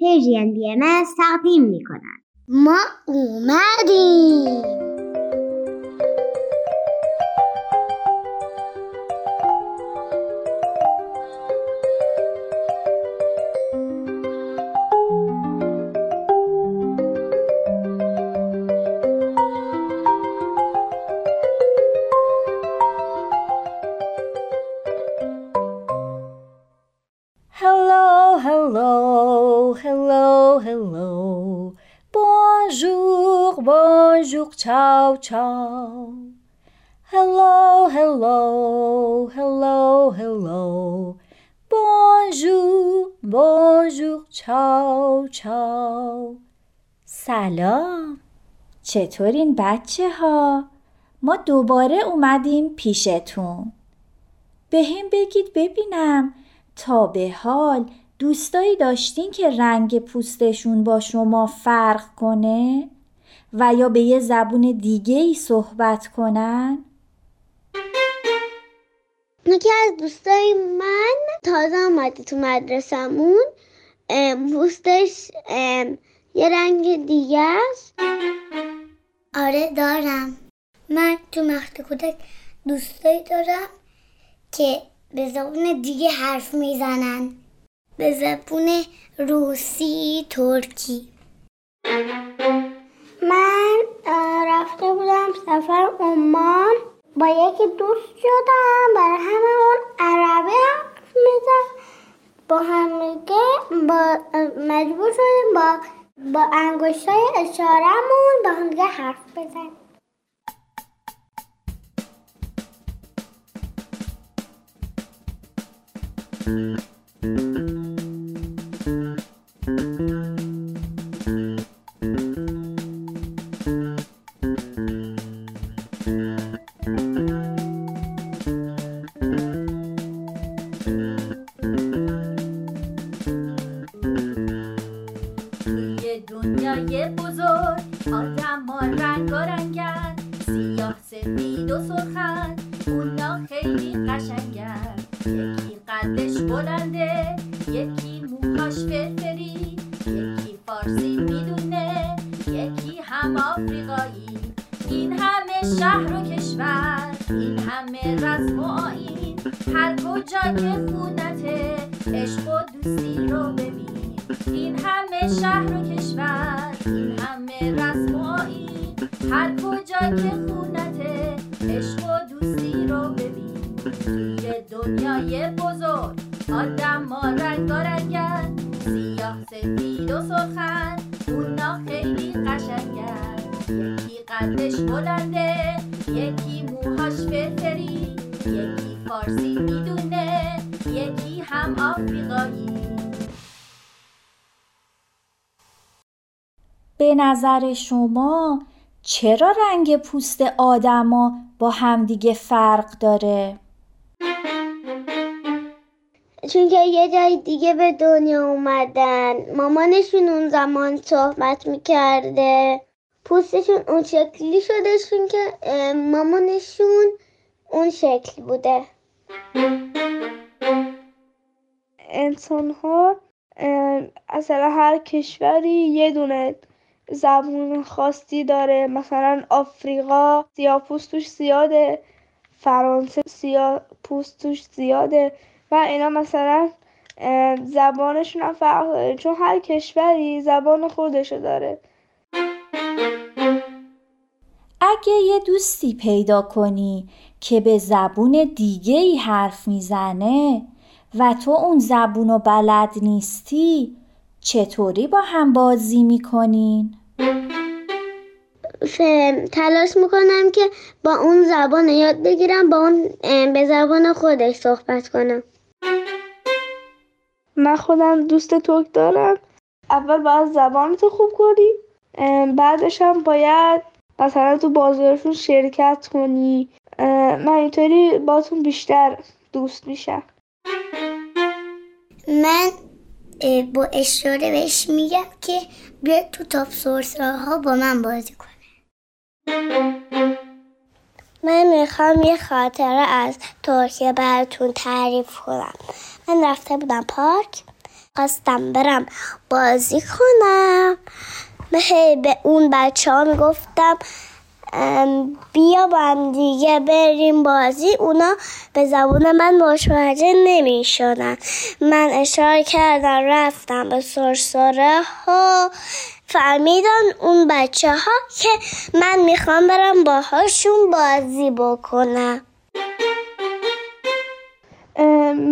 پیجین بی ام تقدیم می کنند. ما اومدیم چطورین بچه ها؟ ما دوباره اومدیم پیشتون به هم بگید ببینم تا به حال دوستایی داشتین که رنگ پوستشون با شما فرق کنه؟ و یا به یه زبون دیگه ای صحبت کنن؟ یکی از دوستای من تازه آمده تو مدرسمون پوستش یه رنگ دیگه است آره دارم. من تو مخت کودک دوستایی دارم که به زبون دیگه حرف می‌زنن. به زبون روسی ترکی. من رفته بودم سفر عمان. با یکی دوست شدم برای همه اون عربی حرف میزن با همگه با مجبور شدیم با با انگشتای اشارهمون با همگه حرف بزنیم. دنیای هر کجا که خونته عشق و دوستی رو ببین توی دنیای بزرگ آدم ما رنگ رنگن سیاه سفید و سرخن اونا خیلی قشنگن. یکی قدش بلنده یکی موهاش فرفری یکی فارسی می‌دونه یکی هم آفریقایی. به نظر شما چرا رنگ پوست آدما با همدیگه فرق داره؟ چون که یه جای دیگه به دنیا اومدن. مامانشون اون زمان صحبت می‌کرده. پوستشون اون شکلی شده چون که مامانشون اون شکل بوده. انسان ها اصلا هر کشوری یه دونه زبون خاصی داره. مثلا آفریقا سیاه پوستوش زیاده. فرانسه سیاه پوستوش زیاده. و اینا مثلا زبانشون هم فرق داره. چون هر کشوری زبان خودشو داره. اگه یه دوستی پیدا کنی که به زبون دیگه ای حرف می‌زنه و تو اون زبون بلد نیستی چطوری با هم بازی می‌کنین؟ تلاش می‌کنم که با اون زبان یاد بگیرم با اون به زبان خودش صحبت کنم. من خودم دوست ترک دارم. اول باید زبان تو خوب کنی بعدش هم باید مثلا تو بازارشون شرکت کنی. من اینطوری باتون بیشتر دوست میشم. من با اشاره بهش میگم که بیاد تو تاپ ها با من بازی کنه من می‌خوام یه خاطره از ترکیه براتون تعریف کنم. من رفته بودم پارک خواستم برم بازی کنم. به به اون بچه ها می‌گفتم بیا با هم دیگه بریم بازی. اونا به زبون من متوجه نمی شدن من اشاره کردم رفتم به سرسره ها. فهمیدن اون بچه ها که من می‌خوام برم باهاشون بازی بکنم.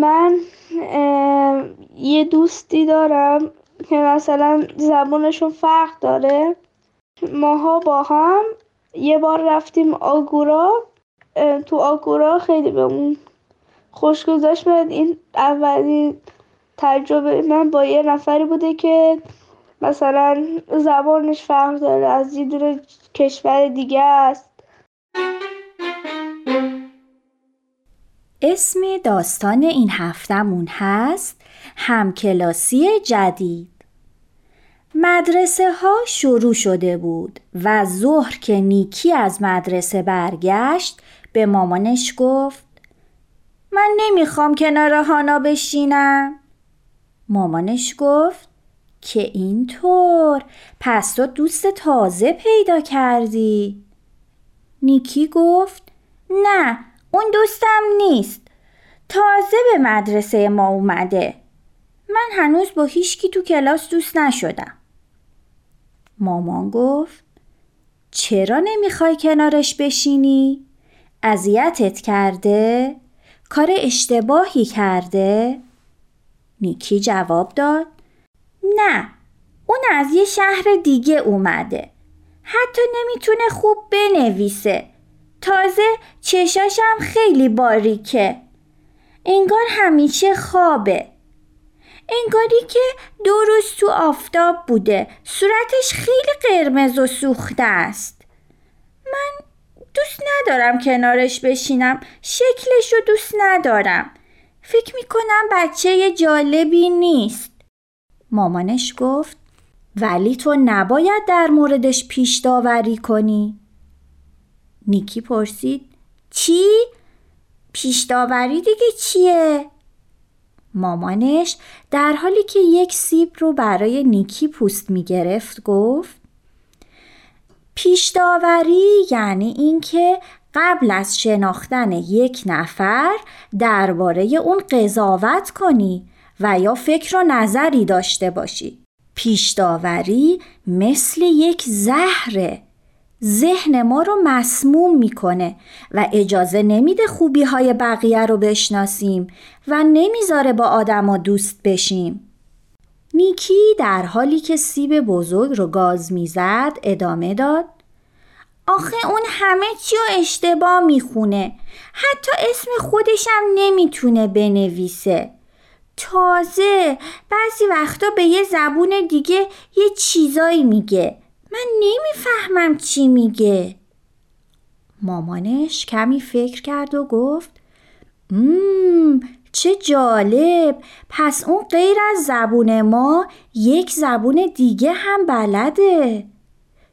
من یه دوستی دارم که مثلا زبونشون فرق داره. ماها با هم یه بار رفتیم آگورا. تو آگورا خیلی بهمون خوش گذاشت من این اولین تجربه من با یه نفری بوده که مثلا زبانش فرق داره از یه دور کشور دیگه است. اسم داستان این هفتمون هست همکلاسی جدید. مدرسه ها شروع شده بود و ظهر که نیکی از مدرسه برگشت به مامانش گفت من نمی‌خوام کنار هانا بشینم. مامانش گفت که اینطور پس تو دوست تازه پیدا کردی. نیکی گفت نه اون دوستم نیست تازه به مدرسه ما اومده. من هنوز با هیچکی تو کلاس دوست نشدم. مامان گفت چرا نمی‌خوای کنارش بشینی؟ اذیتت کرده؟ کار اشتباهی کرده؟ نیکی جواب داد نه اون از یه شهر دیگه اومده حتی نمی‌تونه خوب بنویسه تازه چشاشم خیلی باریکه انگار همیشه خوابه انگاری که دو روز تو آفتاب بوده. صورتش خیلی قرمز و سوخته است. من دوست ندارم کنارش بشینم. شکلش رو دوست ندارم. فکر می‌کنم بچه جالبی نیست. مامانش گفت ولی تو نباید در موردش پیش داوری کنی. نیکی پرسید چی؟ پیش داوری دیگه چیه؟ مامانش در حالی که یک سیب رو برای نیکی پوست می گرفت گفت پیش داوری یعنی اینکه قبل از شناختن یک نفر درباره اون قضاوت کنی و یا فکر و نظری داشته باشی. پیش داوری مثل یک زهره ذهن ما رو مسموم می‌کنه و اجازه نمیده خوبی های بقیه رو بشناسیم و نمی‌ذاره با آدما دوست بشیم. نیکی در حالی که سیب بزرگ رو گاز می‌زد ادامه داد. آخه اون همه چی رو اشتباه می‌خونه. حتی اسم خودشم نمی‌تونه بنویسه. تازه بعضی وقتا به یه زبون دیگه یه چیزایی میگه. من نمی‌فهمم چی میگه. مامانش کمی فکر کرد و گفت مم چه جالب. پس اون غیر از زبون ما یک زبون دیگه هم بلده.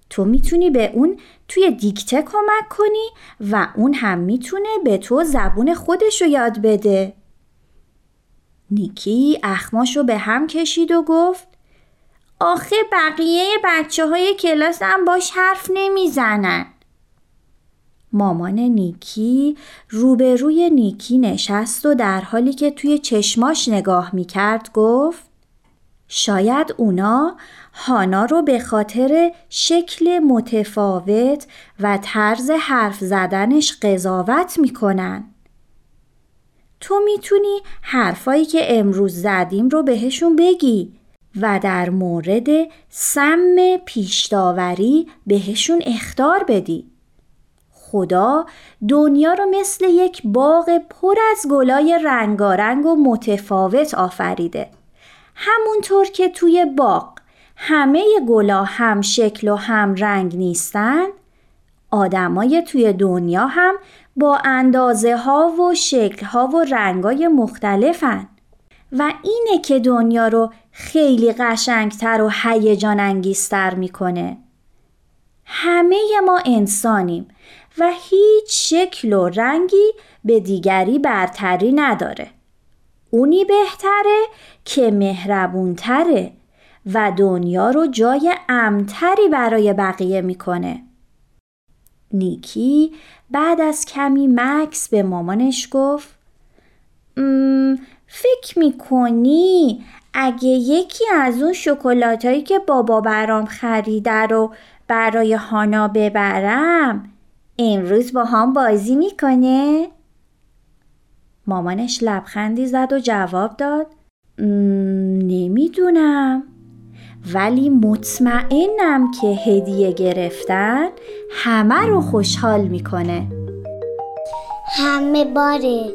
تو می‌تونی به اون توی دیکته کمک کنی و اون هم می‌تونه به تو زبون خودش رو یاد بده. نیکی اخماش رو به هم کشید و گفت آخه بقیه بچه های کلاس هم باش حرف نمی‌زنن مامان نیکی روبروی نیکی نشست و در حالی که توی چشماش نگاه می‌کرد گفت شاید اونا هانا رو به خاطر شکل متفاوت و طرز حرف زدنش قضاوت می‌کنن. تو می‌تونی حرفایی که امروز زدیم رو بهشون بگی و در مورد سم پیشداوری بهشون اختار بدی. خدا دنیا رو مثل یک باغ پر از گلای رنگارنگ و متفاوت آفریده. همونطور که توی باغ همه گلا هم شکل و هم رنگ نیستن آدمای توی دنیا هم با اندازه ها و شکل ها و رنگای مختلفن و اینه که دنیا رو خیلی قشنگتر و هیجان انگیزتر می‌کنه همه ما انسانیم و هیچ شکل و رنگی به دیگری برتری نداره اونی بهتره که مهربونتره و دنیا رو جای امتری برای بقیه می‌کنه. نیکی بعد از کمی مکس به مامانش گفت فکر می‌کنی اگه یکی از اون شکلاتایی که بابا برام خریده رو برای هانا ببرم امروز با هم بازی می‌کنه؟ مامانش لبخندی زد و جواب داد. نمی‌دونم. ولی مطمئنم که هدیه گرفتن همه رو خوشحال می‌کنه. همه باره.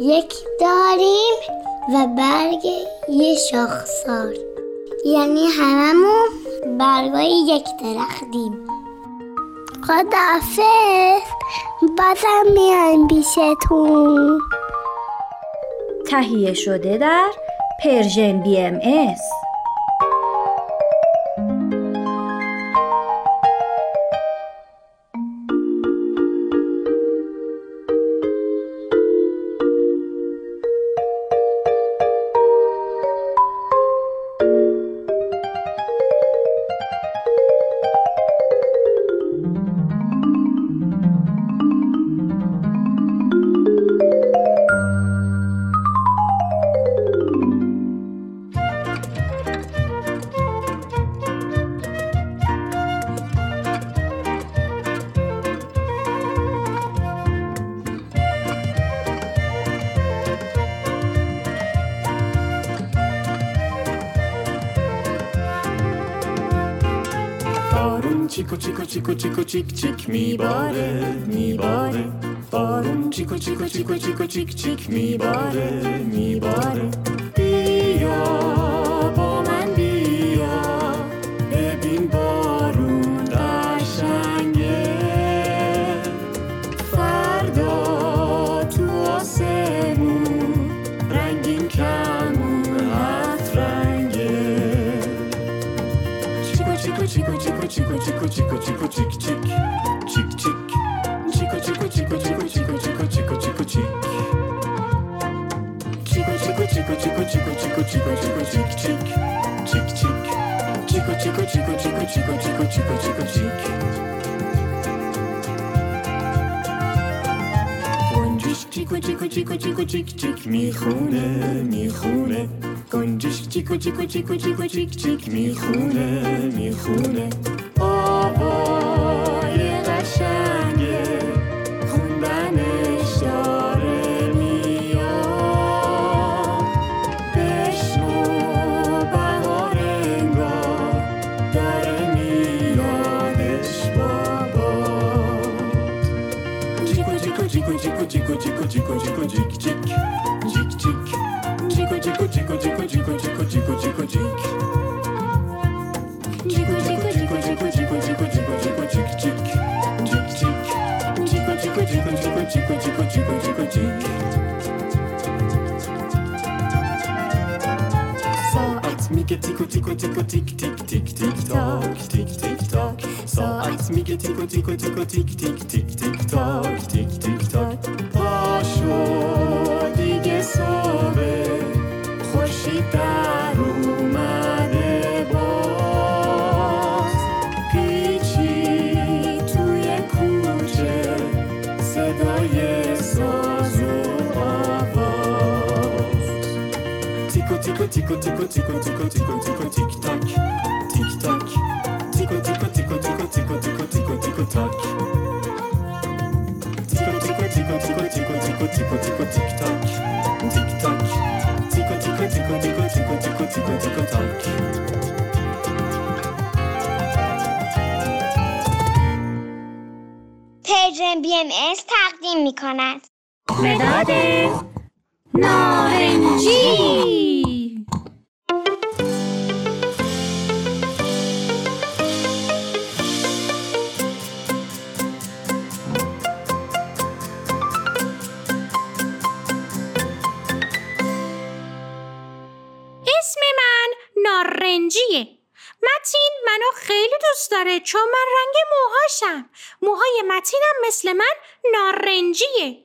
یک داریم و برگ یه شاخسار. یعنی هممون برگای یک درختیم. خدافز بازم میایم بیشتون. تهیه شده در پرژن بی ام ایس. چیک چیک میباره میباره بارون چیکو چیکو چیکو چیکو چیک چیک میباره چیک چیک می‌خونه می‌خونه گنجشک چیکو چیکو چیکو چیکو چیک چیک می‌خونه می‌خونه آوای قشنگه خوندنش داره میاد بشنو بهار انگار داره میادش بابا چیکو چیکو چیکو چیکو چیکو چیکو چیکو چیک چیک Dziku, dziku, dziku, dziku, dziku, dziku, dzik. Dziku, dziku, dziku, dziku, dziku, dziku, dziku, dziku, dzik, dzik. Dzik, dzik. Dziku, dziku, dziku, dziku, dziku, dziku, dziku, dziku, dzik. Micke Tico Tico Tico Tick Tick Tick Tick Tock Tick Tick Tock So eins Micke Tico Tico Tico Tick Tick Tick Tick Tock Tick Tick تیکو تیکو تیکو تیکو تیکو تیکو تیک تاک تیک تاک تیکو تیکو تیکو تیکو تیکو تیکو تیکو تیکو تاک تیکو تیکو تیکو تیکو تیکو تیکو تیکو تیکو تیک تاک تیک تاک تیکو تیکو تیکو تیکو تیکو تیکو تیکو تیکو تاک پرژن بی ام اس تقدیم می کند مداد نارنجی دوست داره چون من رنگ موهاشم. موهای متینم مثل من نارنجیه.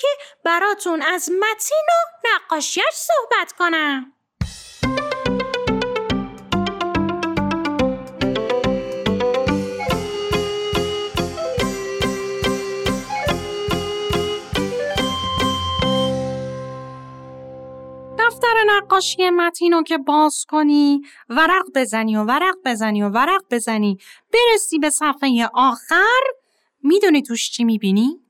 که براتون از متین و نقاشیش صحبت کنم دفتر نقاشی متینو که باز کنی ورق بزنی و ورق بزنی و ورق بزنی برسی به صفحه آخر می‌دونی توش چی می‌بینی؟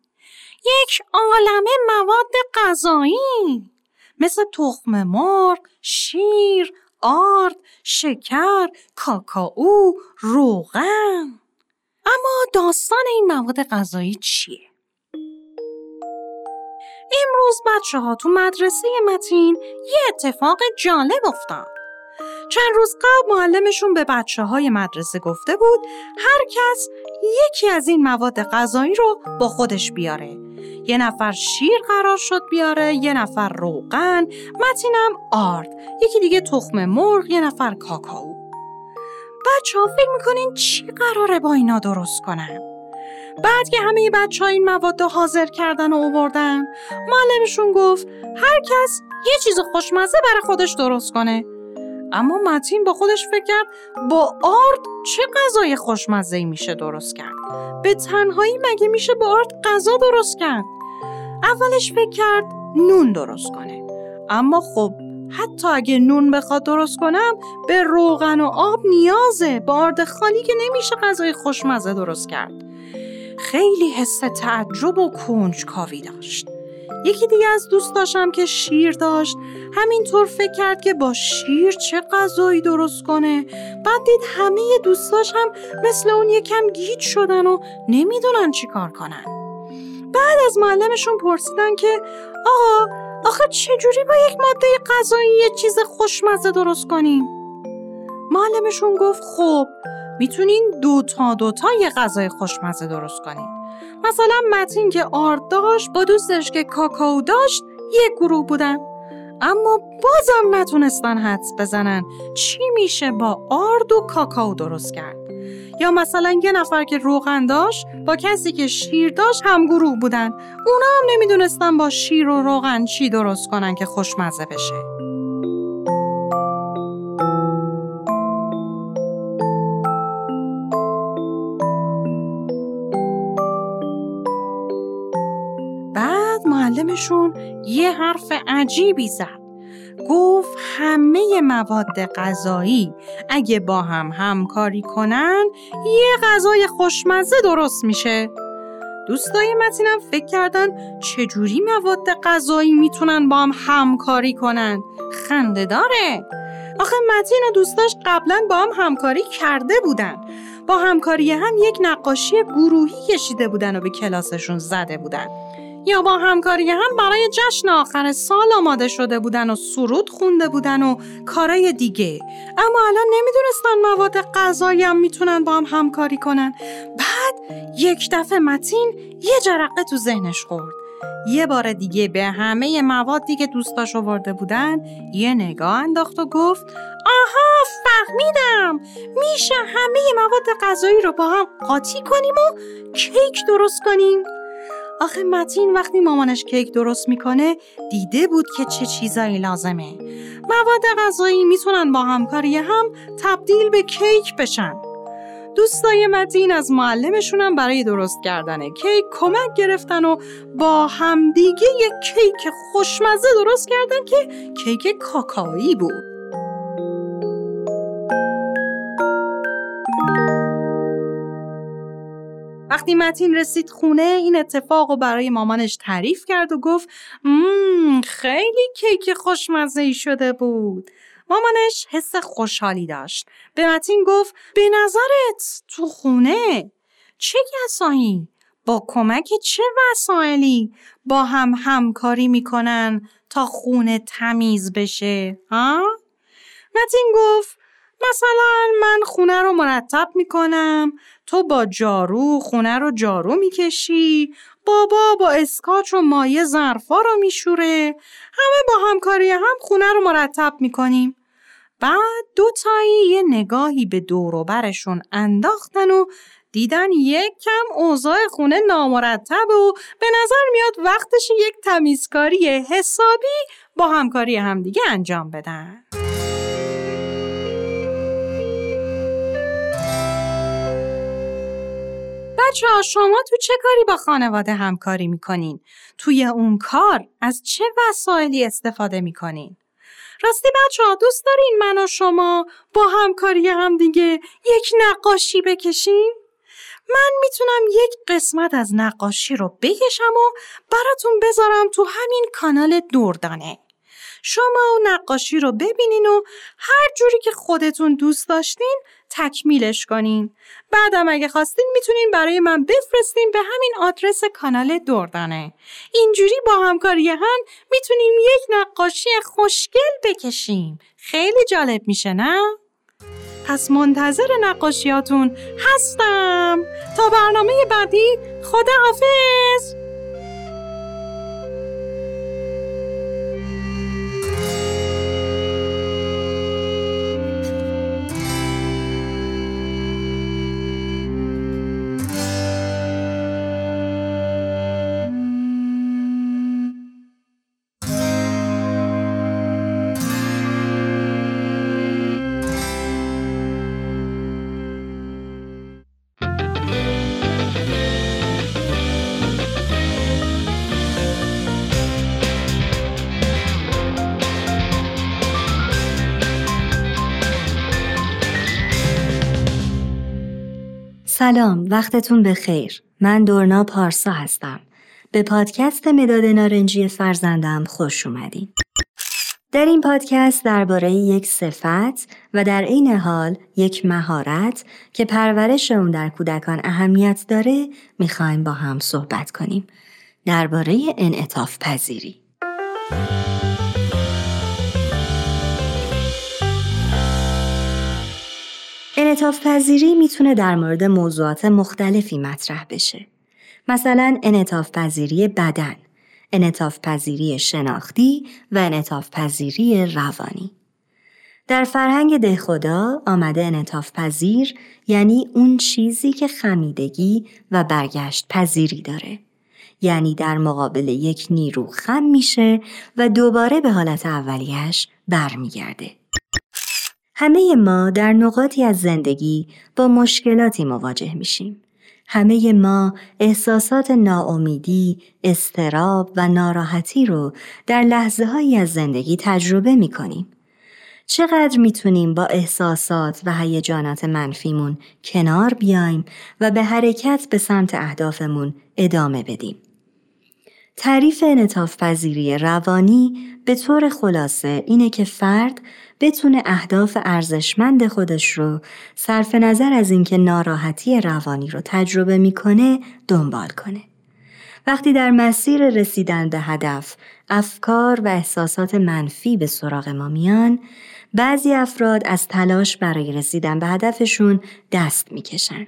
یک عالمه مواد غذایی مثل تخم مرغ، شیر، آرد، شکر، کاکائو، روغن اما داستان این مواد غذایی چیه؟ امروز بچه ها تو مدرسه متین یه اتفاق جالب افتاد. چند روز قبل معلمشون به بچه های مدرسه گفته بود هر کس یکی از این مواد غذایی رو با خودش بیاره. یه نفر شیر قرار شد بیاره، یه نفر روغن، متینم آرد، یکی دیگه تخم مرغ، یه نفر کاکائو. بچه ها فکر می‌کنین چی قراره با اینا درست کنن؟ بعد که همه بچه ها این مواد حاضر کردن و اووردن معلمشون گفت هر کس یه چیز خوشمزه برای خودش درست کنه اما متین با خودش فکر کرد با آرد چه غذای خوشمزه میشه درست کرد به تنهایی مگه میشه با آرد غذا درست کرد؟ اولش فکر کرد نون درست کنه. اما خب حتی اگه نون بخواد درست کنم به روغن و آب نیازه. با آرد خالی که نمیشه غذای خوشمزه درست کرد. خیلی حس تعجب و کنجکاوی داشت. یکی دیگه از دوستاشم که شیر داشت همینطور فکر کرد که با شیر چه غذایی درست کنه بعد دید همه دوستاش هم مثل اون یکم گیج شدن و نمی‌دونن چی کار کنن بعد از معلمشون پرسیدن که آقا آخه چجوری با یک ماده غذایی یه چیز خوشمزه درست کنیم؟ معلمشون گفت خب می‌تونین دو تا دو تا یه غذای خوشمزه درست کنین. مثلا متین که آرد داشت با دوستش که کاکائو داشت یک گروه بودن. اما بازم نتونستن حدس بزنن چی میشه با آرد و کاکائو درست کرد. یا مثلا یه نفر که روغن داشت با کسی که شیر داشت هم گروه بودن. اونا هم نمی‌دونستن با شیر و روغن چی درست کنن که خوشمزه بشه. معلمشون یه حرف عجیبی زد. گفت همه مواد غذایی اگه با هم همکاری کنن یه غذای خوشمزه درست میشه. دوستای متینم فکر کردن چجوری مواد غذایی می‌تونن با هم همکاری کنن. خنده داره. آخه متین و دوستاش قبلا با هم همکاری کرده بودن. با همکاری هم یک نقاشی گروهی کشیده بودن و به کلاسشون زده بودن. یا با همکاری هم برای جشن آخر سال آماده شده بودن و سرود خونده بودن و کارای دیگه. اما الان نمی‌دونستن مواد غذایی هم می‌تونن با هم همکاری کنن. بعد یک دفعه متین یه جرقه تو ذهنش خورد. یه بار دیگه به همه موادی که دوستاش آورده بودن یه نگاه انداخت و گفت آها فهمیدم! میشه همه مواد غذایی رو با هم قاطی کنیم و کیک درست کنیم. آخه متین وقتی مامانش کیک درست می‌کنه دیده بود که چه چیزایی لازمه. مواد غذایی می‌تونن با همکاری هم تبدیل به کیک بشن. دوستای متین از معلمشونم برای درست کردن کیک کمک گرفتن و با همدیگه یک کیک خوشمزه درست کردن که کیک کاکایی بود. وقتی متین رسید خونه این اتفاق رو برای مامانش تعریف کرد و گفت مم خیلی کیک خوشمزه ای شده بود. مامانش حس خوشحالی داشت. به متین گفت به نظرت تو خونه چه کسایی با کمک چه وسایلی با هم همکاری می‌کنن تا خونه تمیز بشه ها؟ متین گفت مثلا من خونه رو مرتب می‌کنم تو با جارو خونه رو جارو می‌کشی بابا با اسکاچ و مایه ظرفا رو میشوره همه با همکاری هم خونه رو مرتب می‌کنیم بعد دو تایی یه نگاهی به دور برشون انداختن و دیدن یک کم اوضاع خونه نامرتب و به نظر میاد وقتش یک تمیزکاری حسابی با همکاری همدیگه انجام بدن. بچه ها شما تو چه کاری با خانواده همکاری می‌کنین؟ توی اون کار از چه وسایلی استفاده می‌کنین؟ راستی بچه ها دوست دارین من و شما با همکاری همدیگه یک نقاشی بکشیم؟ من می‌تونم یک قسمت از نقاشی رو بکشم و براتون بذارم تو همین کانال دوردانه. شما و نقاشی رو ببینین و هر جوری که خودتون دوست داشتین تکمیلش کنین. بعدم اگه خواستین می‌تونین برای من بفرستین به همین آدرس کانال دوردانه. اینجوری با همکاری هم می‌تونیم یک نقاشی خوشگل بکشیم. خیلی جالب میشه نه؟ پس منتظر نقاشیاتون هستم تا برنامه بعدی خدا حافظ سلام وقتتون بخیر. من دورنا پارسا هستم. به پادکست مداد نارنجی فرزندم خوش اومدین. در این پادکست درباره یک صفت و در عین حال یک مهارت که پرورش اون در کودکان اهمیت داره می‌خوایم با هم صحبت کنیم. درباره انعطاف پذیری. انعطاف پذیری می‌تونه در مورد موضوعات مختلفی مطرح بشه. مثلا انعطاف پذیری بدن، انعطاف پذیری شناختی و انعطاف پذیری روانی. در فرهنگ دهخدا آمده انعطاف پذیر یعنی اون چیزی که خمیدگی و برگشت پذیری داره. یعنی در مقابل یک نیرو خم میشه و دوباره به حالت اولیش برمیگرده. همه ما در نقاطی از زندگی با مشکلاتی مواجه میشیم. همه ما احساسات ناامیدی، استراب و ناراحتی رو در لحظه هایی از زندگی تجربه می کنیم. چقدر می‌تونیم با احساسات و هیجانات منفیمون کنار بیایم و به حرکت به سمت اهدافمون ادامه بدیم. تعریف انطاف پذیری روانی به طور خلاصه اینه که فرد بتونه اهداف ارزشمند خودش رو صرف نظر از اینکه ناراحتی روانی رو تجربه می‌کنه دنبال کنه. وقتی در مسیر رسیدن به هدف افکار و احساسات منفی به سراغ ما میان بعضی افراد از تلاش برای رسیدن به هدفشون دست می‌کشن.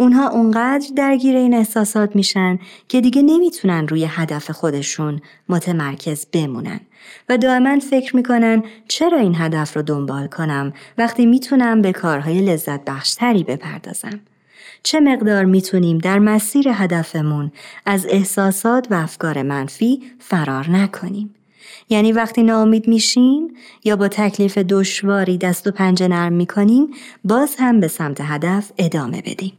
اونها اونقدر درگیر این احساسات میشن که دیگه نمی‌تونن روی هدف خودشون متمرکز بمونن و دائما فکر می‌کنن چرا این هدف رو دنبال کنم وقتی می‌تونم به کارهای لذت بخشتری بپردازم. چه مقدار می‌تونیم در مسیر هدفمون از احساسات و افکار منفی فرار نکنیم. یعنی وقتی ناامید میشیم یا با تکلیف دشواری دست و پنجه نرم می‌کنیم باز هم به سمت هدف ادامه بدیم.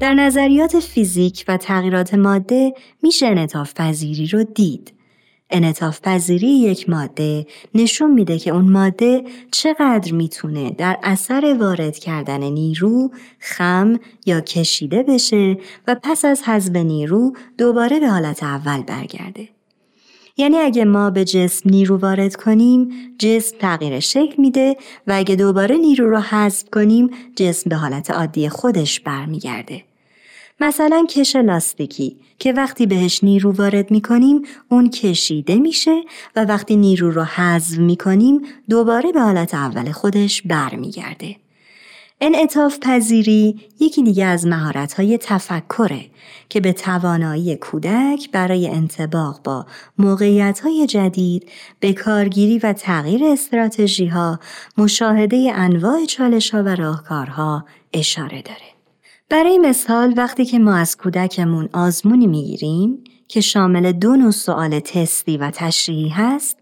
در نظریات فیزیک و تغییرات ماده میشه انطاف پذیری رو دید. انطاف پذیری یک ماده نشون میده که اون ماده چقدر می‌تونه در اثر وارد کردن نیرو خم یا کشیده بشه و پس از حذف نیرو دوباره به حالت اول برگرده. یعنی اگه ما به جسم نیرو وارد کنیم جسم تغییر شکل میده و اگه دوباره نیرو رو حذف کنیم جسم به حالت عادی خودش برمیگرده. مثلا کش لاستیکی که وقتی بهش نیرو وارد می‌کنیم اون کشیده میشه و وقتی نیرو رو حذف می‌کنیم دوباره به حالت اول خودش برمیگرده. انعطاف پذیری یکی دیگه از مهارت‌های تفکره که به توانایی کودک برای انتباق با موقعیت‌های جدید به کارگیری و تغییر استراتژی‌ها، مشاهده انواع چالش‌ها و راهکارها اشاره داره. برای مثال وقتی که ما از کودکمون آزمونی می‌گیریم که شامل دو نوع سوال تستی و تشریحی هست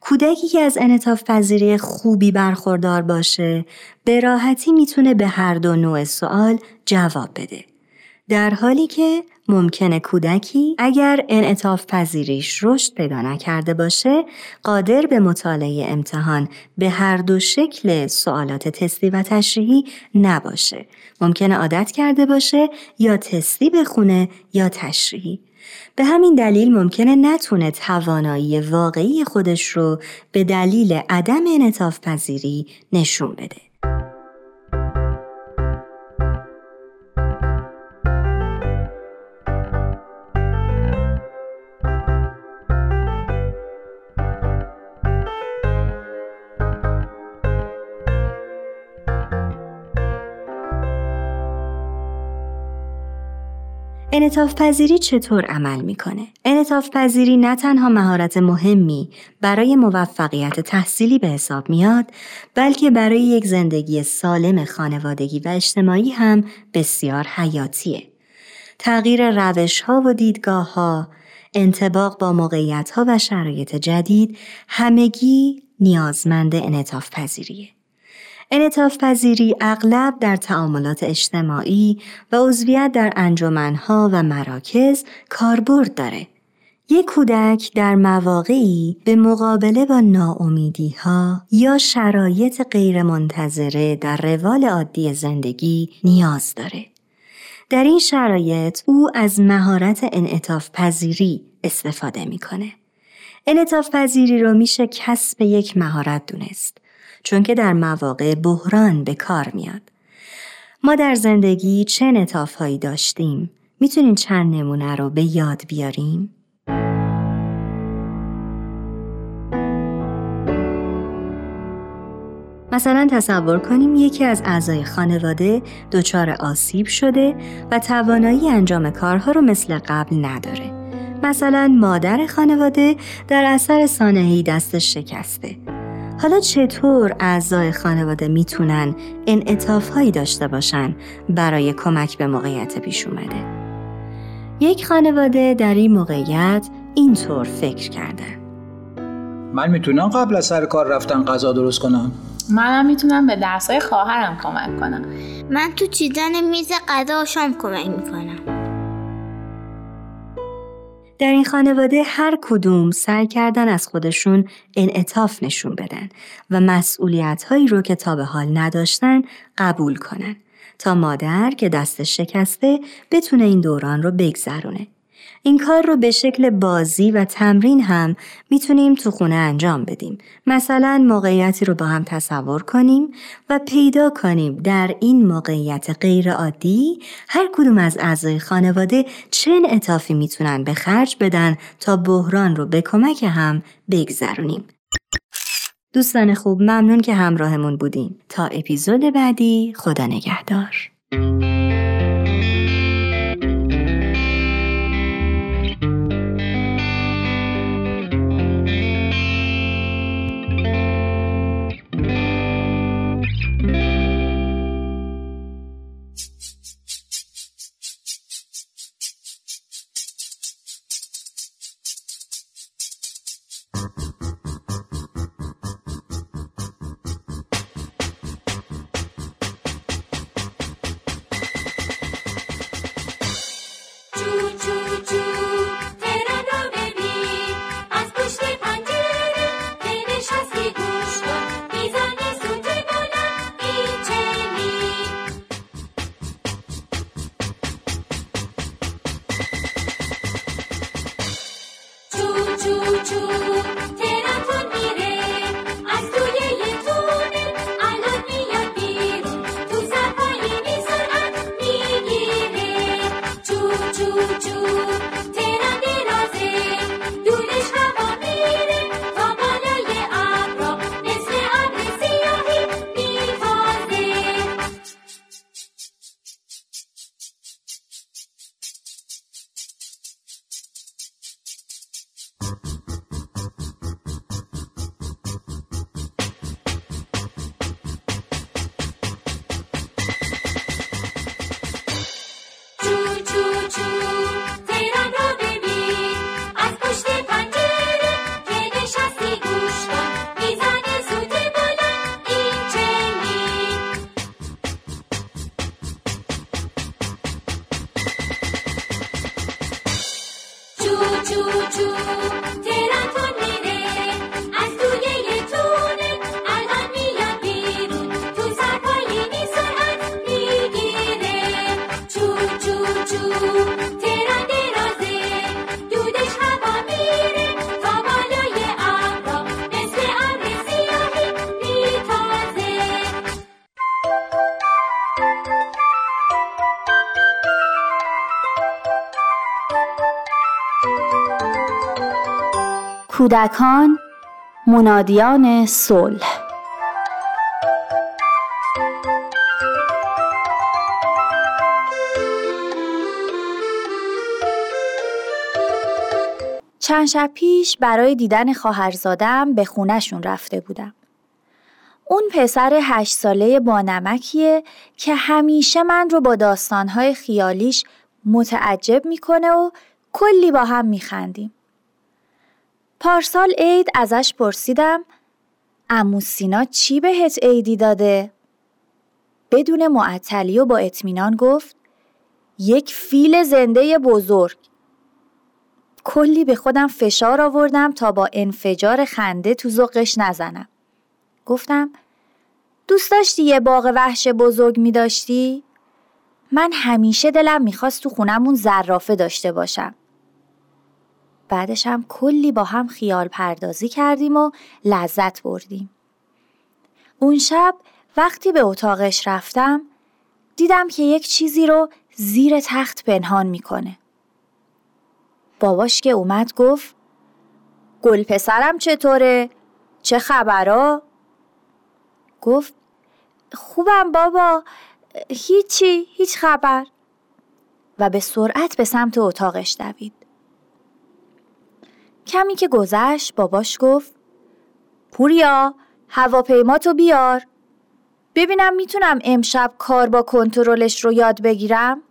کودکی که از انعطاف پذیری خوبی برخوردار باشه به راحتی می‌تونه به هر دو نوع سوال جواب بده. در حالی که ممکنه کودکی اگر انعطاف پذیریش رشد پیدا نکرده باشه قادر به مطالعه امتحان به هر دو شکل سوالات تستی و تشریحی نباشه. ممکنه عادت کرده باشه یا تستی بخونه یا تشریحی. به همین دلیل ممکنه نتونه توانایی واقعی خودش رو به دلیل عدم انعطاف پذیری نشون بده. انعطاف پذیری چطور عمل می‌کنه؟ انعطاف پذیری نه تنها مهارت مهمی برای موفقیت تحصیلی به حساب میاد بلکه برای یک زندگی سالم خانوادگی و اجتماعی هم بسیار حیاتیه. تغییر روش ها و دیدگاه ها، انتباق با موقعیت ها و شرایط جدید همگی نیازمند انعطاف پذیریه. انعطاف پذیری اغلب در تعاملات اجتماعی و عضویت در انجمنها و مراکز کاربرد داره. یک کودک در مواقعی به مقابله با ناامیدی ها یا شرایط غیرمنتظره در روال عادی زندگی نیاز داره. در این شرایط او از مهارت انعطاف پذیری استفاده می‌کنه. انعطاف پذیری رو میشه کسب یک مهارت دونست. چون که در مواقع بحران به کار میاد. ما در زندگی چه نتاف هایی داشتیم؟ می‌تونین چند نمونه رو به یاد بیاریم؟ مثلا تصور کنیم یکی از اعضای خانواده دچار آسیب شده و توانایی انجام کارها رو مثل قبل نداره. مثلا مادر خانواده در اثر سانحه‌ای دستش شکسته حالا چطور اعضای خانواده می‌تونن انعطاف هایی داشته باشن برای کمک به موقعیت پیش اومده؟ یک خانواده در این موقعیت اینطور فکر کردن من می‌تونم قبل از سر کار رفتن غذا درست کنم؟ منم می‌تونم به درسای خواهرم کمک کنم. من تو چیدن میز غذا و شام کمک می‌کنم. در این خانواده هر کدوم سعی کردن از خودشون انعطاف نشون بدن و مسئولیت هایی رو که تا به حال نداشتن قبول کنن تا مادر که دست شکسته بتونه این دوران رو بگذرونه. این کار رو به شکل بازی و تمرین هم می‌تونیم تو خونه انجام بدیم. مثلا موقعیتی رو با هم تصور کنیم و پیدا کنیم در این موقعیت غیر عادی هر کدوم از اعضای خانواده چه انعطافی می‌تونن به خرج بدن تا بحران رو به کمک هم بگذرونیم. دوستان خوب ممنون که همراهمون بودین. تا اپیزود بعدی خدا نگهدار. کودکان منادیان صلح چند شب پیش برای دیدن خواهرزادم به خونشون رفته بودم. اون پسر هشت ساله بانمکیه که همیشه من رو با داستانهای خیالیش متعجب می‌کنه و کلی با هم میخندیم. پارسال عید ازش پرسیدم امو سینا چی بهت عیدی داده؟ بدون معطلی و با اطمینان گفت یک فیل زنده بزرگ. کلی به خودم فشار آوردم تا با انفجار خنده تو زقش نزنم. گفتم دوست داشتی یه باغ وحش بزرگ می داشتی؟ من همیشه دلم می‌خواست تو خونمون زرافه داشته باشم. بعدش هم کلی با هم خیال پردازی کردیم و لذت بردیم. اون شب وقتی به اتاقش رفتم دیدم که یک چیزی رو زیر تخت پنهان می‌کنه. باباش که اومد گفت گل پسرم چطوره؟ چه خبرا؟ گفت خوبم بابا هیچی هیچ خبر و به سرعت به سمت اتاقش دوید. کمی که گذشت باباش گفت پوریا هواپیماتو بیار. ببینم می‌تونم امشب کار با کنترلش رو یاد بگیرم.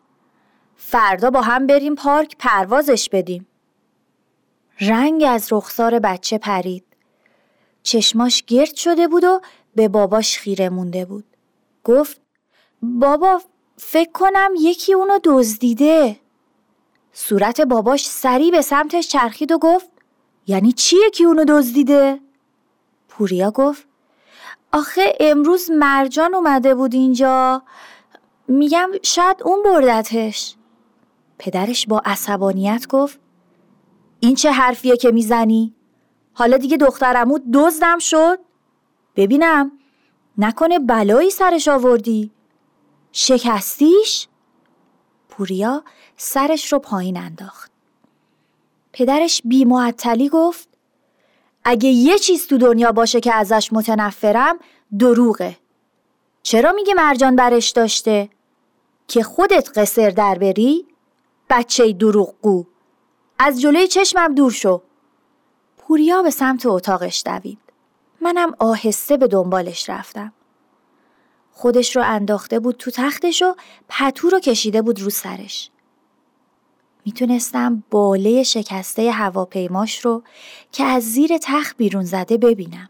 فردا با هم بریم پارک پروازش بدیم. رنگ از رخسار بچه پرید. چشماش گرد شده بود و به باباش خیره مونده بود. گفت بابا فکر کنم یکی اونو دزدیده. صورت باباش سری به سمتش چرخید و گفت یعنی چی یکی اونو دزدیده؟ پوریا گفت آخه امروز مرجان اومده بود اینجا میگم شاید اون بردتش پدرش با عصبانیت گفت این چه حرفیه که می‌زنی؟ حالا دیگه دخترمو دزدم شد؟ ببینم نکنه بلایی سرش آوردی؟ شکستیش؟ پوریا سرش رو پایین انداخت. پدرش بیمعطلی گفت اگه یه چیز تو دنیا باشه که ازش متنفرم دروغه. چرا میگه مرجان برش داشته؟ که خودت قصر در بری؟ بچه دروغگو. از جلوی چشمم دور شو. پوریا به سمت اتاقش دوید. منم آهسته به دنبالش رفتم. خودش رو انداخته بود تو تختش و پتو رو کشیده بود رو سرش. می‌تونستم باله شکسته هواپیماش رو که از زیر تخت بیرون زده ببینم.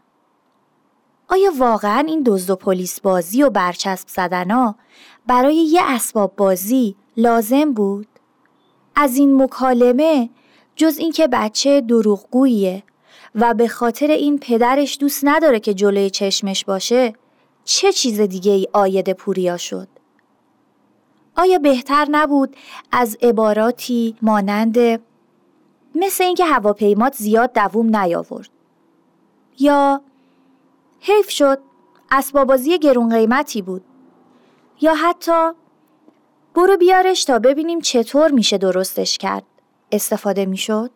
آیا واقعا این دزد و پلیس بازی و برچسب زدنا برای یه اسباب بازی لازم بود؟ از این مکالمه جز اینکه بچه دروغگوییه و به خاطر این پدرش دوست نداره که جلوی چشمش باشه چه چیز دیگه ای آید پوریا شد؟ آیا بهتر نبود از عباراتی مانند مثل اینکه هواپیمات زیاد دووم نیاورد؟ یا حیف شد اسبابازی گرون قیمتی بود؟ یا حتی برو بیارش تا ببینیم چطور میشه درستش کرد؟ استفاده می‌شد؟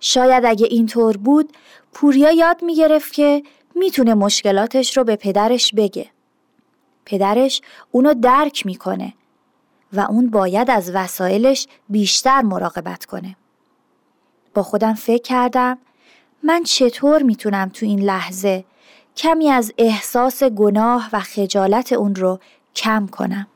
شاید اگه اینطور بود پوریا یاد می‌گرفت که می‌تونه مشکلاتش رو به پدرش بگه. پدرش اونو درک می‌کنه. و اون باید از وسایلش بیشتر مراقبت کنه. با خودم فکر کردم من چطور می‌تونم تو این لحظه کمی از احساس گناه و خجالت اون رو کم کنم.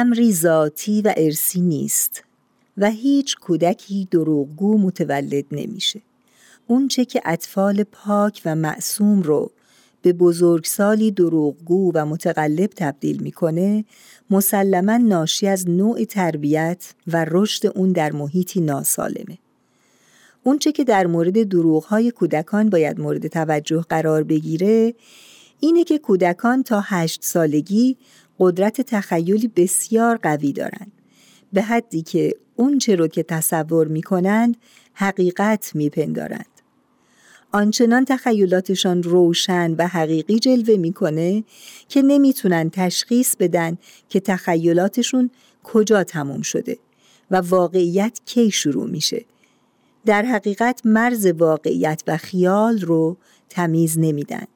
امری ذاتی و ارسی نیست و هیچ کودکی دروغگو متولد نمیشه. اونچه که اطفال پاک و معصوم رو به بزرگسالی دروغگو و متقلب تبدیل می‌کنه مسلما ناشی از نوع تربیت و رشد اون در محیطی ناسالمه. اونچه که در مورد دروغهای کودکان باید مورد توجه قرار بگیره اینه که کودکان تا هشت سالگی قدرت تخیلی بسیار قوی دارند به حدی که اون چه رو که تصور می کنند حقیقت می پندارند. آنچنان تخیلاتشان روشن و حقیقی جلوه می‌کنه که نمی‌تونن تشخیص بدن که تخیلاتشون کجا تموم شده و واقعیت کی شروع میشه. در حقیقت مرز واقعیت و خیال رو تمیز نمیدن.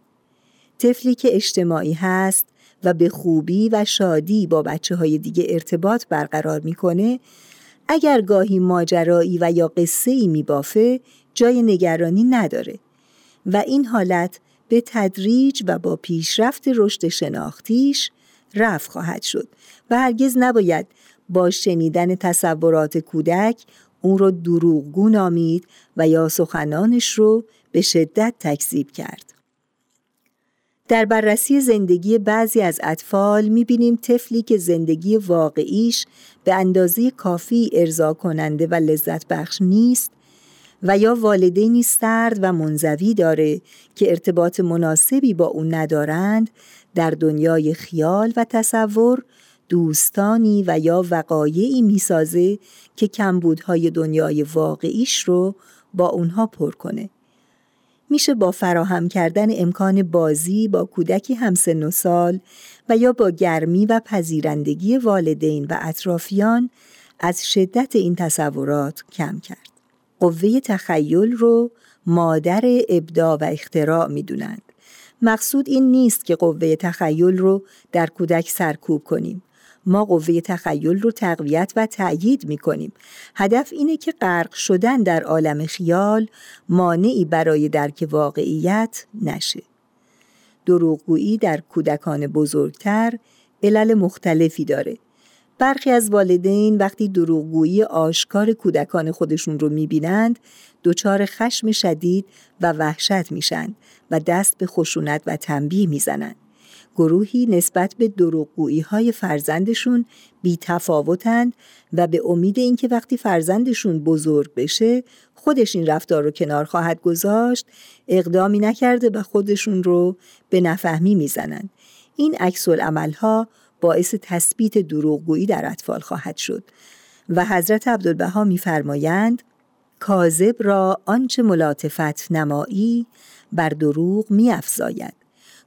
طفلی که اجتماعی هست و به خوبی و شادی با بچه های دیگه ارتباط برقرار می‌کنه اگر گاهی ماجرایی و یا قصه ای میبافه جای نگرانی نداره و این حالت به تدریج و با پیشرفت رشد شناختیش رفع خواهد شد و هرگز نباید با شنیدن تصورات کودک اون رو دروغگو نامید و یا سخنانش رو به شدت تکذیب کرد. در بررسی زندگی بعضی از اطفال می‌بینیم طفلی که زندگی واقعیش به اندازه کافی ارضا کننده و لذت بخش نیست و یا والدینی سرد و منزوی داره که ارتباط مناسبی با اون ندارند در دنیای خیال و تصور دوستانی و یا وقایعی می‌سازه که کمبودهای دنیای واقعیش رو با اونها پر کنه. میشه با فراهم کردن امکان بازی با کودکی همسن و سال و یا با گرمی و پذیرندگی والدین و اطرافیان از شدت این تصورات کم کرد. قوه تخیل رو مادر ابداع و اختراع می‌دونند. مقصود این نیست که قوه تخیل رو در کودک سرکوب کنیم. ما قوه تخیل رو تقویت و تأیید می کنیم. هدف اینه که غرق شدن در عالم خیال مانعی برای درک واقعیت نشه. دروغگویی در کودکان بزرگتر علل مختلفی داره. برخی از والدین وقتی دروغگویی آشکار کودکان خودشون رو می‌بینند دچار خشم شدید و وحشت میشن و دست به خشونت و تنبیه می‌زنند. گروهی نسبت به دروغگویی های فرزندشون بی تفاوتند و به امید اینکه وقتی فرزندشون بزرگ بشه خودش این رفتار رو کنار خواهد گذاشت اقدامی نکرده و خودشون رو به نفهمی می‌زنند. این عکس ها باعث تثبیت دروغگویی در اطفال خواهد شد و حضرت عبدالبها میفرمایند کاذب را آنچه ملاطفت نمایی بر دروغ میافزاید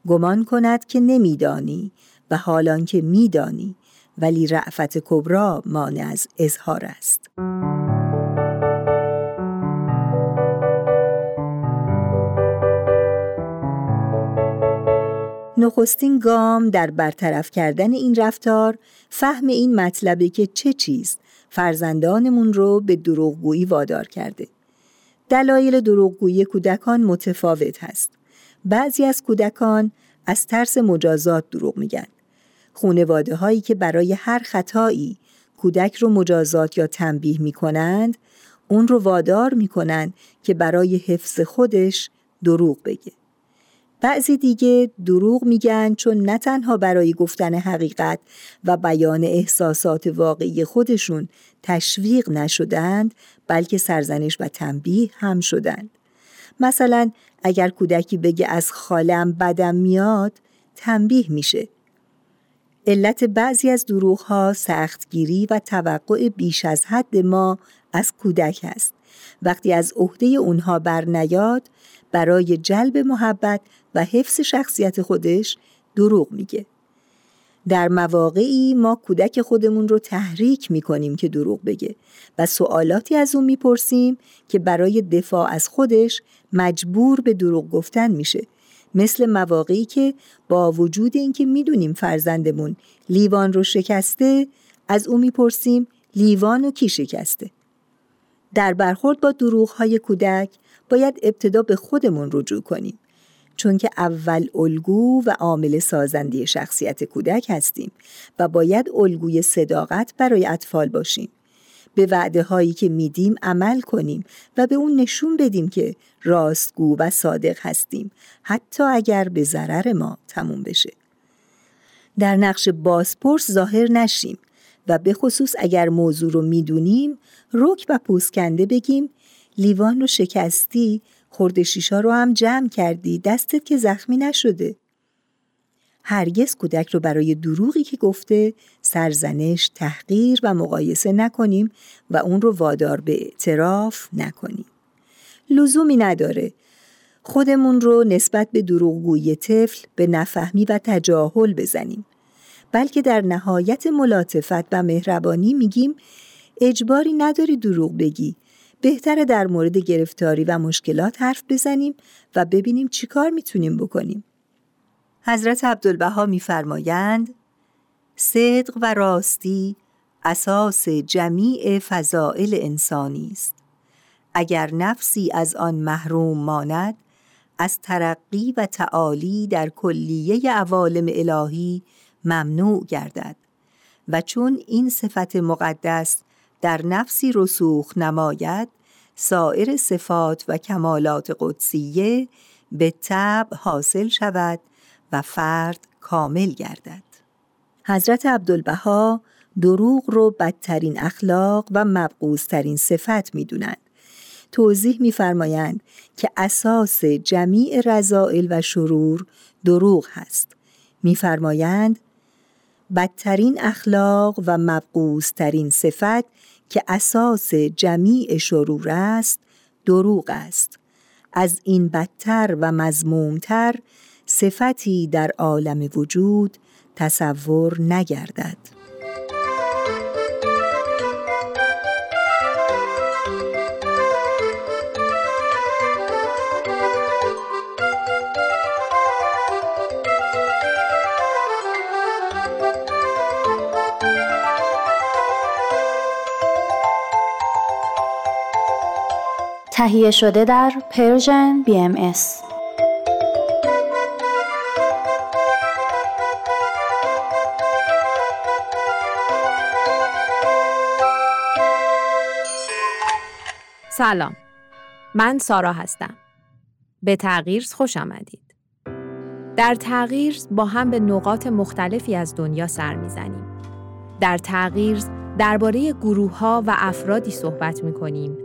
گمان کند که نمیدانی و حالان که میدانی ولی رعفت کبرا مانع از اظهار است نخستین گام در برطرف کردن این رفتار فهم این مطلبه که چه چیز فرزندانمون رو به دروغگویی وادار کرده. دلایل دروغگویی کودکان متفاوت هست. بعضی از کودکان از ترس مجازات دروغ میگن. خونواده هایی که برای هر خطایی کودک رو مجازات یا تنبیه می‌کنند اون رو وادار می‌کنند که برای حفظ خودش دروغ بگه. بعضی دیگه دروغ میگن چون نه تنها برای گفتن حقیقت و بیان احساسات واقعی خودشون تشویق نشدند بلکه سرزنش و تنبیه هم شدند. مثلا اگر کودکی بگه از خالم بدم میاد تنبیه میشه. علت بعضی از دروغ ها سختگیری و توقع بیش از حد ما از کودک است. وقتی از عهده اونها بر نیاد برای جلب محبت و حفظ شخصیت خودش دروغ میگه. در مواقعی ما کودک خودمون رو تحریک می‌کنیم که دروغ بگه و سوالاتی از اون می‌پرسیم که برای دفاع از خودش مجبور به دروغ گفتن میشه. مثل مواقعی که با وجود اینکه می‌دونیم فرزندمون لیوان رو شکسته از او می‌پرسیم لیوان و کی شکسته. در برخورد با دروغ های کودک باید ابتدا به خودمون رجوع کنیم. چون که اول الگو و عامل سازنده شخصیت کودک هستیم و باید الگوی صداقت برای اطفال باشیم. به وعده هایی که میدیم عمل کنیم و به اون نشون بدیم که راستگو و صادق هستیم حتی اگر به ضرر ما تموم بشه. در نقش بازپرس ظاهر نشیم و به خصوص اگر موضوع رو می‌دونیم رک و پوسکنده بگیم لیوان رو شکستی خورده شیشا رو هم جمع کردی دستت که زخمی نشده هرگز کودک رو برای دروغی که گفته سرزنش، تحقیر و مقایسه نکنیم و اون رو وادار به اعتراف نکنیم. لزومی نداره خودمون رو نسبت به دروغگویی طفل به نفهمی و تجاهل بزنیم. بلکه در نهایت ملاتفت و مهربانی میگیم اجباری نداری دروغ بگی بهتره در مورد گرفتاری و مشکلات حرف بزنیم و ببینیم چیکار می‌تونیم بکنیم. حضرت عبدالبها میفرمایند صدق و راستی اساس جمیع فضائل انسانی است. اگر نفسی از آن محروم ماند از ترقی و تعالی در کلیه عوالم الهی ممنوع گردد و چون این صفت مقدس در نفسی رسوخ نماید سایر صفات و کمالات قدسیه به طب حاصل شود و فرد کامل گردد. حضرت عبدالبها دروغ رو بدترین اخلاق و مبغوزترین صفت می‌دونند. توضیح میفرمایند که اساس جمیع رضائل و شرور دروغ هست. میفرمایند بدترین اخلاق و مبغوزترین صفت که اساس جمیع شرور است دروغ است. از این بدتر و مزمومتر صفتی در عالم وجود تصور نگردد. تهیه شده در Persian BMS. سلام. من سارا هستم. به تغییر خوش آمدید. در تغییر با هم به نقاط مختلفی از دنیا سر می‌زنیم. در تغییر درباره گروه ها و افرادی صحبت می کنیم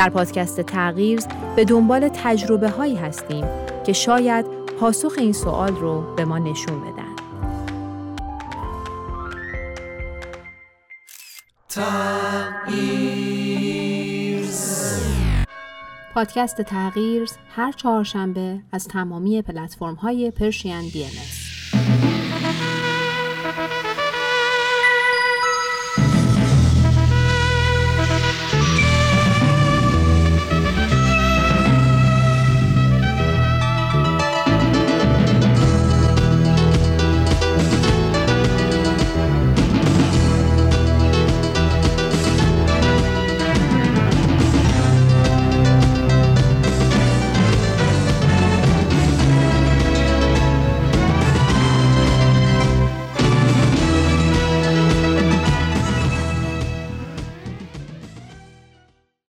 در پادکست تغییر به دنبال تجربه هایی هستیم که شاید پاسخ این سوال رو به ما نشون بدن. پادکست تغییر هر چهارشنبه از تمامی پلتفرم های پرشین بی ام